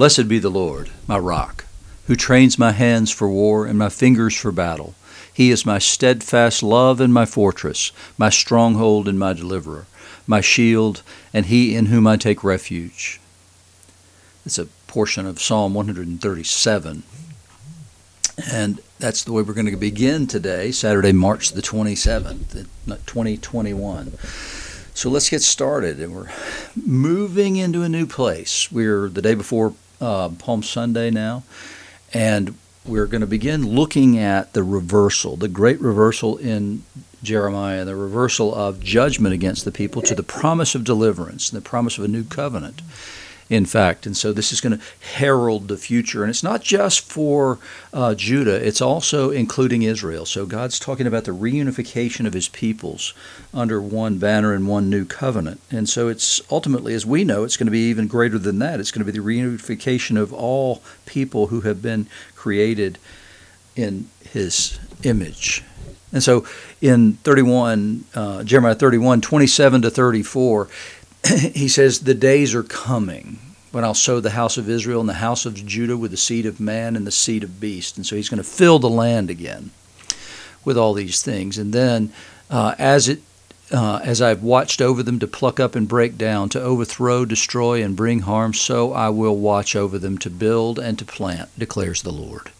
Blessed be the Lord, my rock, who trains my hands for war and my fingers for battle. He is my steadfast love and my fortress, my stronghold and my deliverer, my shield, and he in whom I take refuge. It's a portion of Psalm 137. And that's the way we're going to begin today, Saturday, March the 27th, 2021. So let's get started. And we're moving into a new place. We're the day before uh, Palm Sunday now. And we're going to begin looking at the reversal, the great reversal in Jeremiah, the reversal of judgment against the people to the promise of deliverance and the promise of a new covenant in fact. And so this is going to herald the future. And it's not just for uh, Judah, it's also including Israel. So God's talking about the reunification of his peoples under one banner and one new covenant. And so it's ultimately, as we know, it's going to be even greater than that. It's going to be the reunification of all people who have been created in his image. And so in 31, uh, Jeremiah 31, 27 to 34, he says, The days are coming when I'll sow the house of Israel and the house of Judah with the seed of man and the seed of beast. And so he's going to fill the land again with all these things. And then uh, as it uh, as I've watched over them to pluck up and break down, to overthrow, destroy, and bring harm, so I will watch over them to build and to plant, declares the Lord.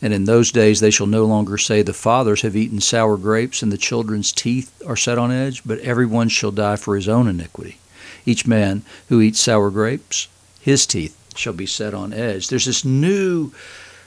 And in those days they shall no longer say, The fathers have eaten sour grapes, and the children's teeth are set on edge, but every one shall die for his own iniquity. Each man who eats sour grapes, his teeth shall be set on edge. There's this new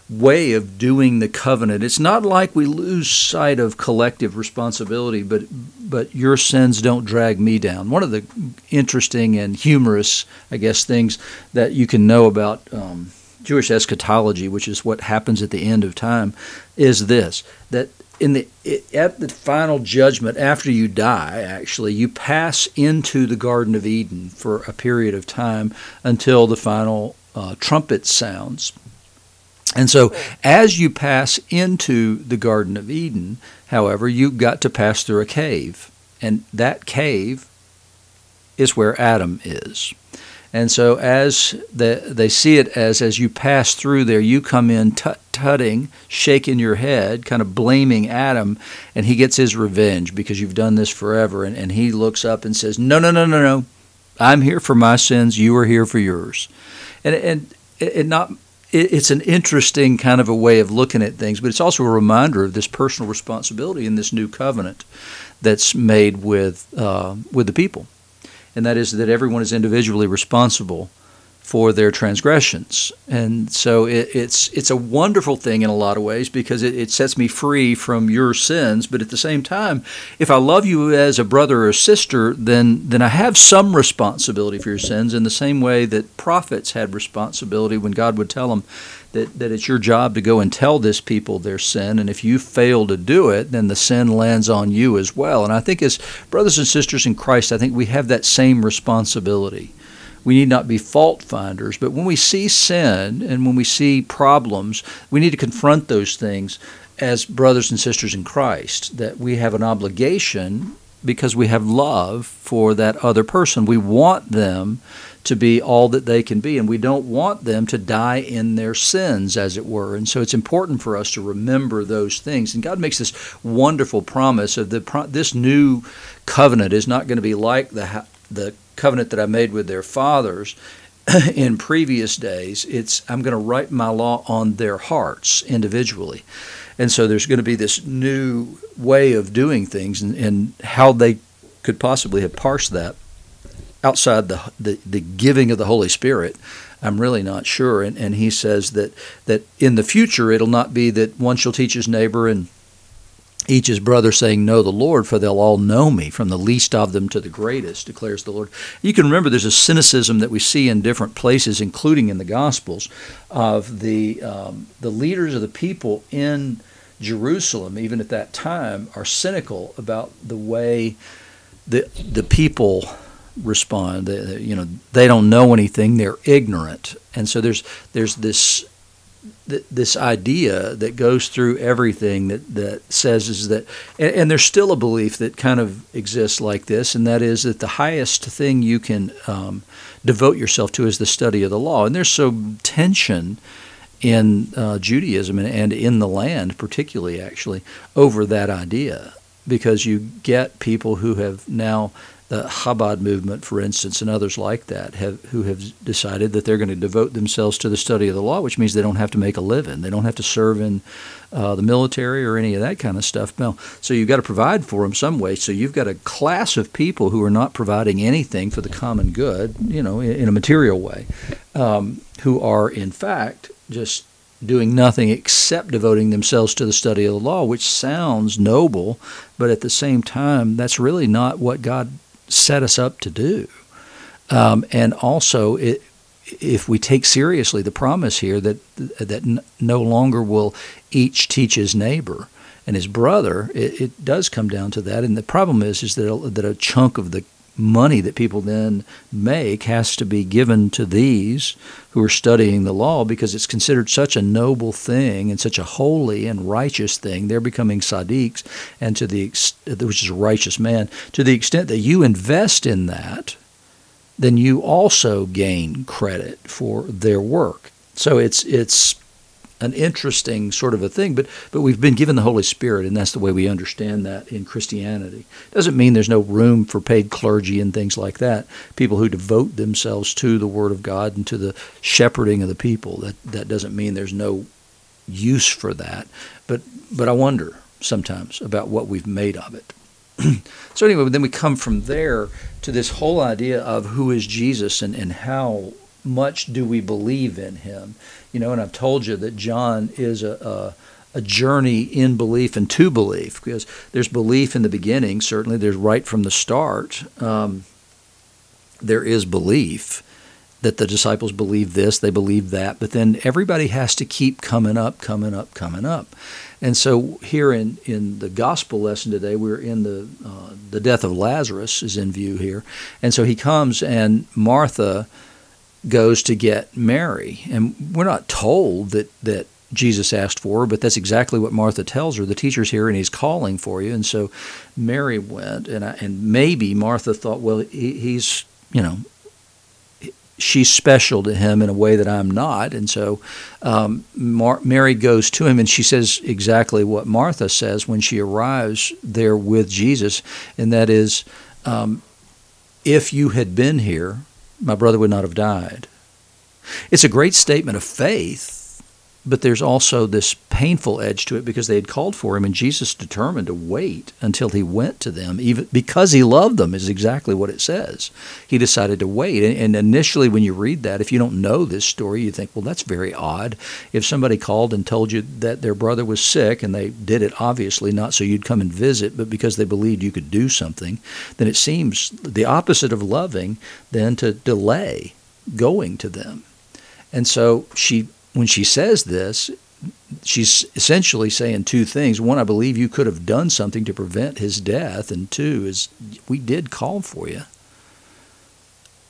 way of doing the covenant. It's not like we lose sight of collective responsibility, but but your sins don't drag me down. One of the interesting and humorous, I guess, things that you can know about um, Jewish eschatology, which is what happens at the end of time, is this: that in the at the final judgment after you die actually you pass into the garden of eden for a period of time until the final uh, trumpet sounds. And so as you pass into the garden of eden however you've got to pass through a cave. And that cave is where adam is. And so as the, they see it as as you pass through there, you come in tut tutting, shaking your head, kind of blaming Adam, and he gets his revenge because you've done this forever. And, and he looks up and says, No, no, no, no, no. I'm here for my sins. You are here for yours. And and it not it's an interesting kind of a way of looking at things, but it's also a reminder of this personal responsibility in this new covenant that's made with uh, with the people and that is that everyone is individually responsible for their transgressions. And so it, it's it's a wonderful thing in a lot of ways because it, it, sets me free from your sins. But at the same time, if I love you as a brother or sister, then then I have some responsibility for your sins in the same way that prophets had responsibility when God would tell them that, that it's your job to go and tell this people their sin. And if you fail to do it, then the sin lands on you as well. And I think as brothers and sisters in Christ, I think we have that same responsibility. We need not be fault finders, but when we see sin and when we see problems, we need to confront those things as brothers and sisters in Christ, that we have an obligation because we have love for that other person. We want them to be all that they can be, and we don't want them to die in their sins, as it were. And so it's important for us to remember those things. And God makes this wonderful promise of the this new covenant is not going to be like the the covenant that I made with their fathers in previous days. It's I'm going to write my law on their hearts individually. And so there's going to be this new way of doing things and, and how they could possibly have parsed that outside the, the, the giving of the Holy Spirit, I'm really not sure. And, and he says that, that in the future it'll not be that one shall teach his neighbor and each his brother, saying, Know the Lord, for they'll all know me, from the least of them to the greatest, declares the Lord. You can remember there's a cynicism that we see in different places, including in the Gospels, of the, um, the leaders of the people in Jerusalem, even at that time, are cynical about the way the, the people respond. They, you know, they don't know anything; they're ignorant, and so there's there's this th- this idea that goes through everything that, that says is that, and, and, there's still a belief that kind of exists like this, and that is that the highest thing you can um, devote yourself to is the study of the law. And there's some tension in uh, Judaism and, and in the land, particularly actually, over that idea, because you get people who have now the Chabad movement, for instance, and others like that, have who have decided that they're going to devote themselves to the study of the law, which means they don't have to make a living, they don't have to serve in uh, the military or any of that kind of stuff. No, so you've got to provide for them some way. So you've got a class of people who are not providing anything for the common good, you know, in, in a material way, um, who are in fact just doing nothing except devoting themselves to the study of the law, which sounds noble, but at the same time, that's really not what God set us up to do. Um, and also, it, if we take seriously the promise here that that n- no longer will each teach his neighbor and his brother, it, it, does come down to that. And the problem is, is that a, that a chunk of the money that people then make has to be given to these who are studying the law because it's considered such a noble thing and such a holy and righteous thing. They're becoming sadiqs, and to the which is a righteous man. To the extent that you invest in that, then you also gain credit for their work. So it's it's an interesting sort of a thing, but but we've been given the Holy Spirit, and that's the way we understand that in Christianity. Doesn't mean there's no room for paid clergy and things like that. People who devote themselves to the Word of God and to the shepherding of the people. That that doesn't mean there's no use for that. But but I wonder sometimes about what we've made of it. so anyway, then we come from there to this whole idea of who is Jesus and, and how much do we believe in him? You know, and I've told you that John is a, a, a journey in belief and to belief because there's belief in the beginning, certainly, there's right from the start. Um, there is belief that the disciples believe this, they believe that, but then everybody has to keep coming up, coming up, coming up. And so here in, in the gospel lesson today, we're in the uh, the death of Lazarus is in view here, and so he comes and Martha goes to get Mary. And we're not told that, that Jesus asked for but that's exactly what Martha tells her. The teacher's here and he's calling for you. And so Mary went, and, I, and maybe Martha thought, well, he, he's, you know, she's special to him in a way that I'm not. And so um, Mar- Mary goes to him and she says exactly what Martha says when she arrives there with Jesus, and that is, um, if you had been here, my brother would not have died. It's a great statement of faith, but there's also this painful edge to it because they had called for him, and Jesus determined to wait until he went to them, even because he loved them, is exactly what it says. He decided to wait. And, initially, when you read that, if you don't know this story, you think, well, that's very odd. If somebody called and told you that their brother was sick, and they did it obviously not so you'd come and visit, but because they believed you could do something, then it seems the opposite of loving than to delay going to them. And so she when she says this, she's essentially saying two things. One, I believe you could have done something to prevent his death, and two is we did call for you.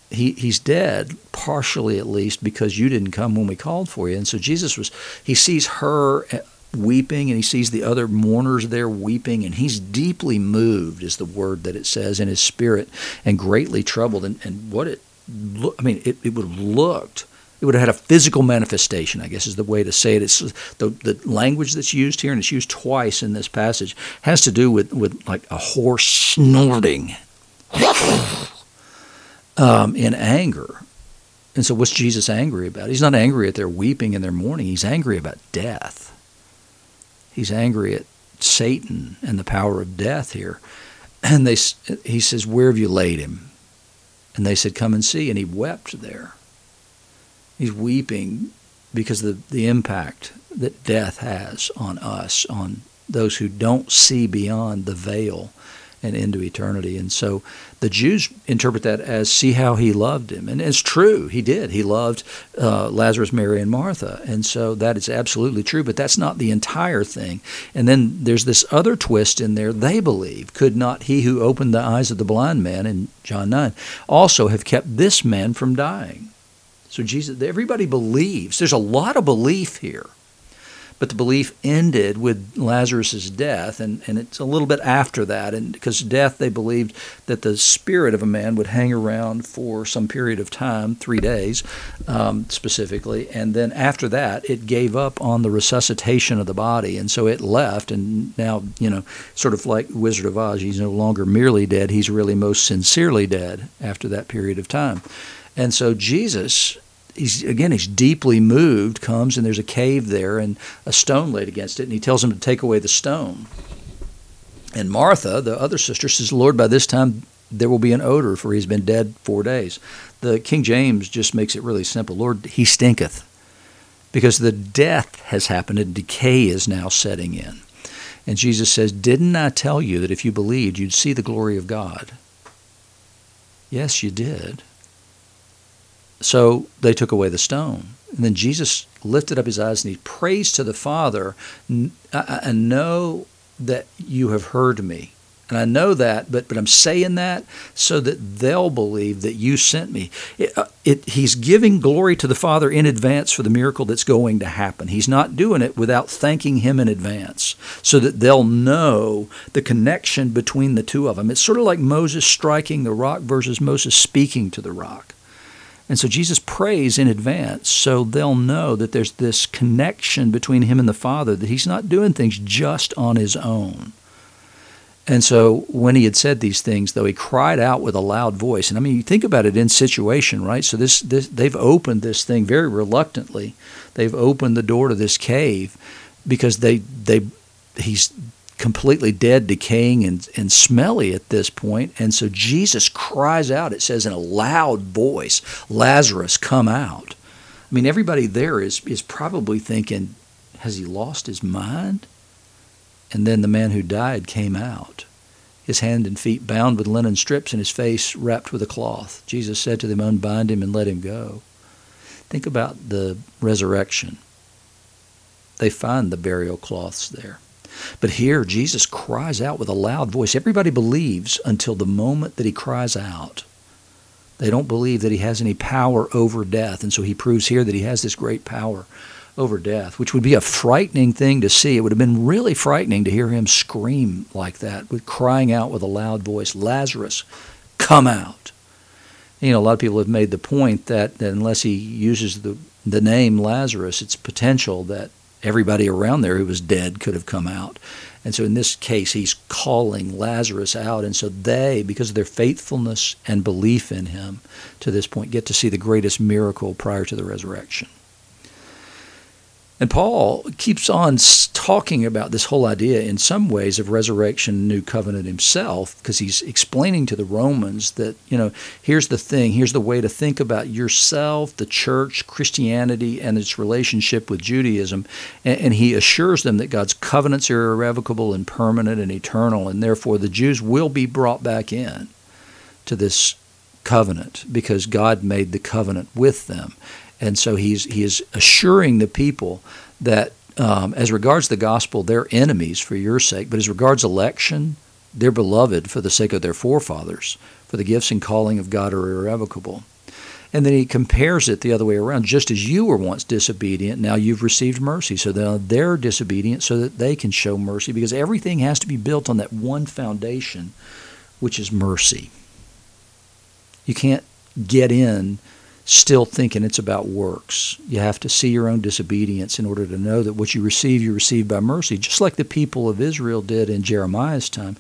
He he's dead, partially at least, because you didn't come when we called for you. And so Jesus was he sees her uh, weeping and he sees the other mourners there weeping and he's deeply moved is the word that it says in his spirit and greatly troubled and, and what it I mean it, it would have looked it would have had a physical manifestation, I guess is the way to say it. It's the, the language that's used here, and it's used twice in this passage, has to do with, with like a horse snorting um, in anger. And so, what's Jesus angry about? He's not angry at their weeping and their mourning. He's angry about death. He's angry at Satan and the power of death here. And they, he says, Where have you laid him? And they said, Come and see. And he wept there. He's weeping because of the, the impact that death has on us, on those who don't see beyond the veil and into eternity. And so the Jews interpret that as see how he loved him. And it's true, he did. He loved uh, Lazarus, Mary, and Martha. And so that is absolutely true, but that's not the entire thing. And then there's this other twist in there. They believe, could not he who opened the eyes of the blind man in John 9 also have kept this man from dying? So Jesus, everybody believes. There's a lot of belief here. But the belief ended with Lazarus' death, and, and it's a little bit after that. And because death, they believed that the spirit of a man would hang around for some period of time, three days um, specifically, and then after that, it gave up on the resuscitation of the body, and so it left. And now, you know, sort of like Wizard of Oz, he's no longer merely dead; he's really most sincerely dead after that period of time. And so Jesus he's again he's deeply moved comes and there's a cave there and a stone laid against it and he tells him to take away the stone. And martha the other sister says lord by this time there will be an odor for he's been dead four days. The king james just makes it really simple. Lord he stinketh because the death has happened and decay is now setting in. And jesus says didn't i tell you that if you believed you'd see the glory of god? Yes you did so they took away the stone. And then Jesus lifted up his eyes and he prays to the Father, and know that you have heard me. And I know that, but, but I'm saying that so that they'll believe that you sent me. It, uh, it, he's giving glory to the Father in advance for the miracle that's going to happen. He's not doing it without thanking Him in advance so that they'll know the connection between the two of them. It's sort of like Moses striking the rock versus Moses speaking to the rock. And so Jesus prays in advance so they'll know that there's this connection between him and the Father, that he's not doing things just on his own. And so when he had said these things, though, he cried out with a loud voice. And I mean, you think about it in situation, right? So this, this they've opened this thing very reluctantly. They've opened the door to this cave because they they he's completely dead, decaying, and, and smelly at this point. And so Jesus cries out, it says in a loud voice, Lazarus, come out. I mean, everybody there is, is probably thinking, has he lost his mind? And then the man who died came out, his hand and feet bound with linen strips and his face wrapped with a cloth. Jesus said to them, Unbind him and let him go. Think about the resurrection. They find the burial cloths there. But here, Jesus cries out with a loud voice. Everybody believes until the moment that he cries out. They don't believe that he has any power over death. And so he proves here that he has this great power over death, which would be a frightening thing to see. It would have been really frightening to hear him scream like that, with crying out with a loud voice, Lazarus, come out. You know, a lot of people have made the point that, that unless he uses the, the name Lazarus, it's potential that everybody around there who was dead could have come out. And so in this case, he's calling Lazarus out. And so they, because of their faithfulness and belief in him to this point, get to see the greatest miracle prior to the resurrection. And Paul keeps on talking about this whole idea in some ways of resurrection, new covenant himself, because he's explaining to the Romans that, you know, here's the thing, here's the way to think about yourself, the church, Christianity, and its relationship with Judaism. And, and he assures them that God's covenants are irrevocable and permanent and eternal, and therefore the Jews will be brought back in to this covenant because God made the covenant with them. And so he's he is assuring the people that um, as regards the gospel, they're enemies for your sake, but as regards election, they're beloved for the sake of their forefathers, for the gifts and calling of God are irrevocable. And then he compares it the other way around. Just as you were once disobedient, now you've received mercy. So now they're disobedient so that they can show mercy because everything has to be built on that one foundation, which is mercy. You can't get in still thinking it's about works. You have to see your own disobedience in order to know that what you receive, you receive by mercy, just like the people of Israel did in Jeremiah's time.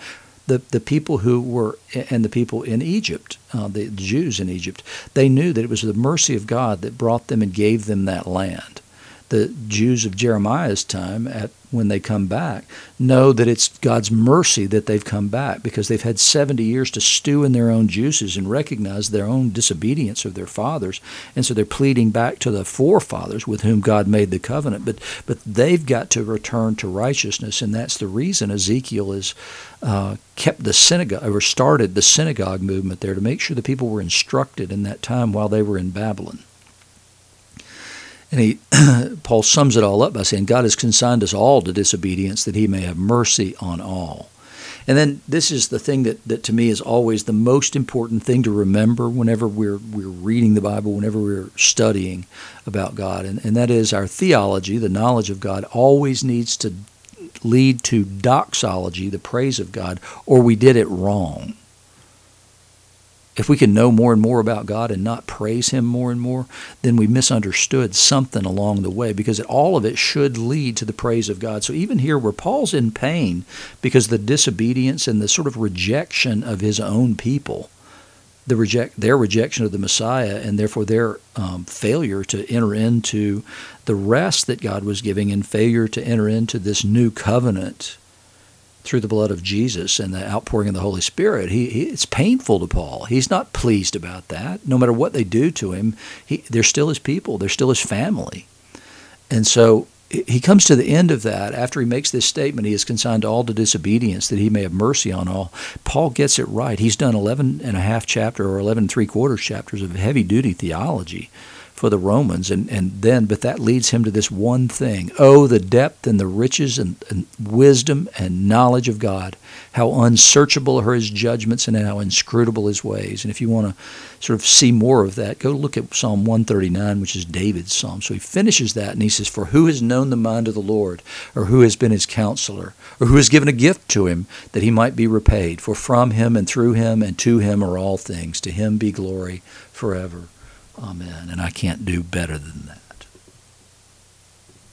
The, the people who were, and the people in Egypt, uh, the, the Jews in Egypt, they knew that it was the mercy of God that brought them and gave them that land the Jews of Jeremiah's time at when they come back know that it's God's mercy that they've come back because they've had 70 years to stew in their own juices and recognize their own disobedience of their fathers. And so they're pleading back to the forefathers with whom God made the covenant. But but they've got to return to righteousness and that's the reason Ezekiel is uh, kept the synagogue or started the synagogue movement there to make sure the people were instructed in that time while they were in Babylon and he, Paul sums it all up by saying, God has consigned us all to disobedience that he may have mercy on all. And then this is the thing that, that to me is always the most important thing to remember whenever we're we're reading the Bible, whenever we're studying about God, and, and that is our theology, the knowledge of God, always needs to lead to doxology, the praise of God, or we did it wrong if we can know more and more about God and not praise Him more and more, then we misunderstood something along the way because all of it should lead to the praise of God. So even here, where Paul's in pain because the disobedience and the sort of rejection of his own people, the reject their rejection of the Messiah and therefore their um, failure to enter into the rest that God was giving and failure to enter into this new covenant through the blood of Jesus and the outpouring of the Holy Spirit, he, he, it's painful to Paul. He's not pleased about that. No matter what they do to him, he, they're still his people. They're still his family. And so he comes to the end of that after he makes this statement he is consigned all to disobedience that he may have mercy on all paul gets it right he's done 11 and a half chapter or 11 and three quarters chapters of heavy duty theology for the Romans. And, and then, but that leads him to this one thing. Oh, the depth and the riches and, and wisdom and knowledge of God. How unsearchable are his judgments and how inscrutable his ways. And if you want to sort of see more of that, go look at Psalm 139, which is David's psalm. So he finishes that and he says, For who has known the mind of the Lord, or who has been his counselor, or who has given a gift to him that he might be repaid? For from him and through him and to him are all things. To him be glory forever. Amen. And I can't do better than that.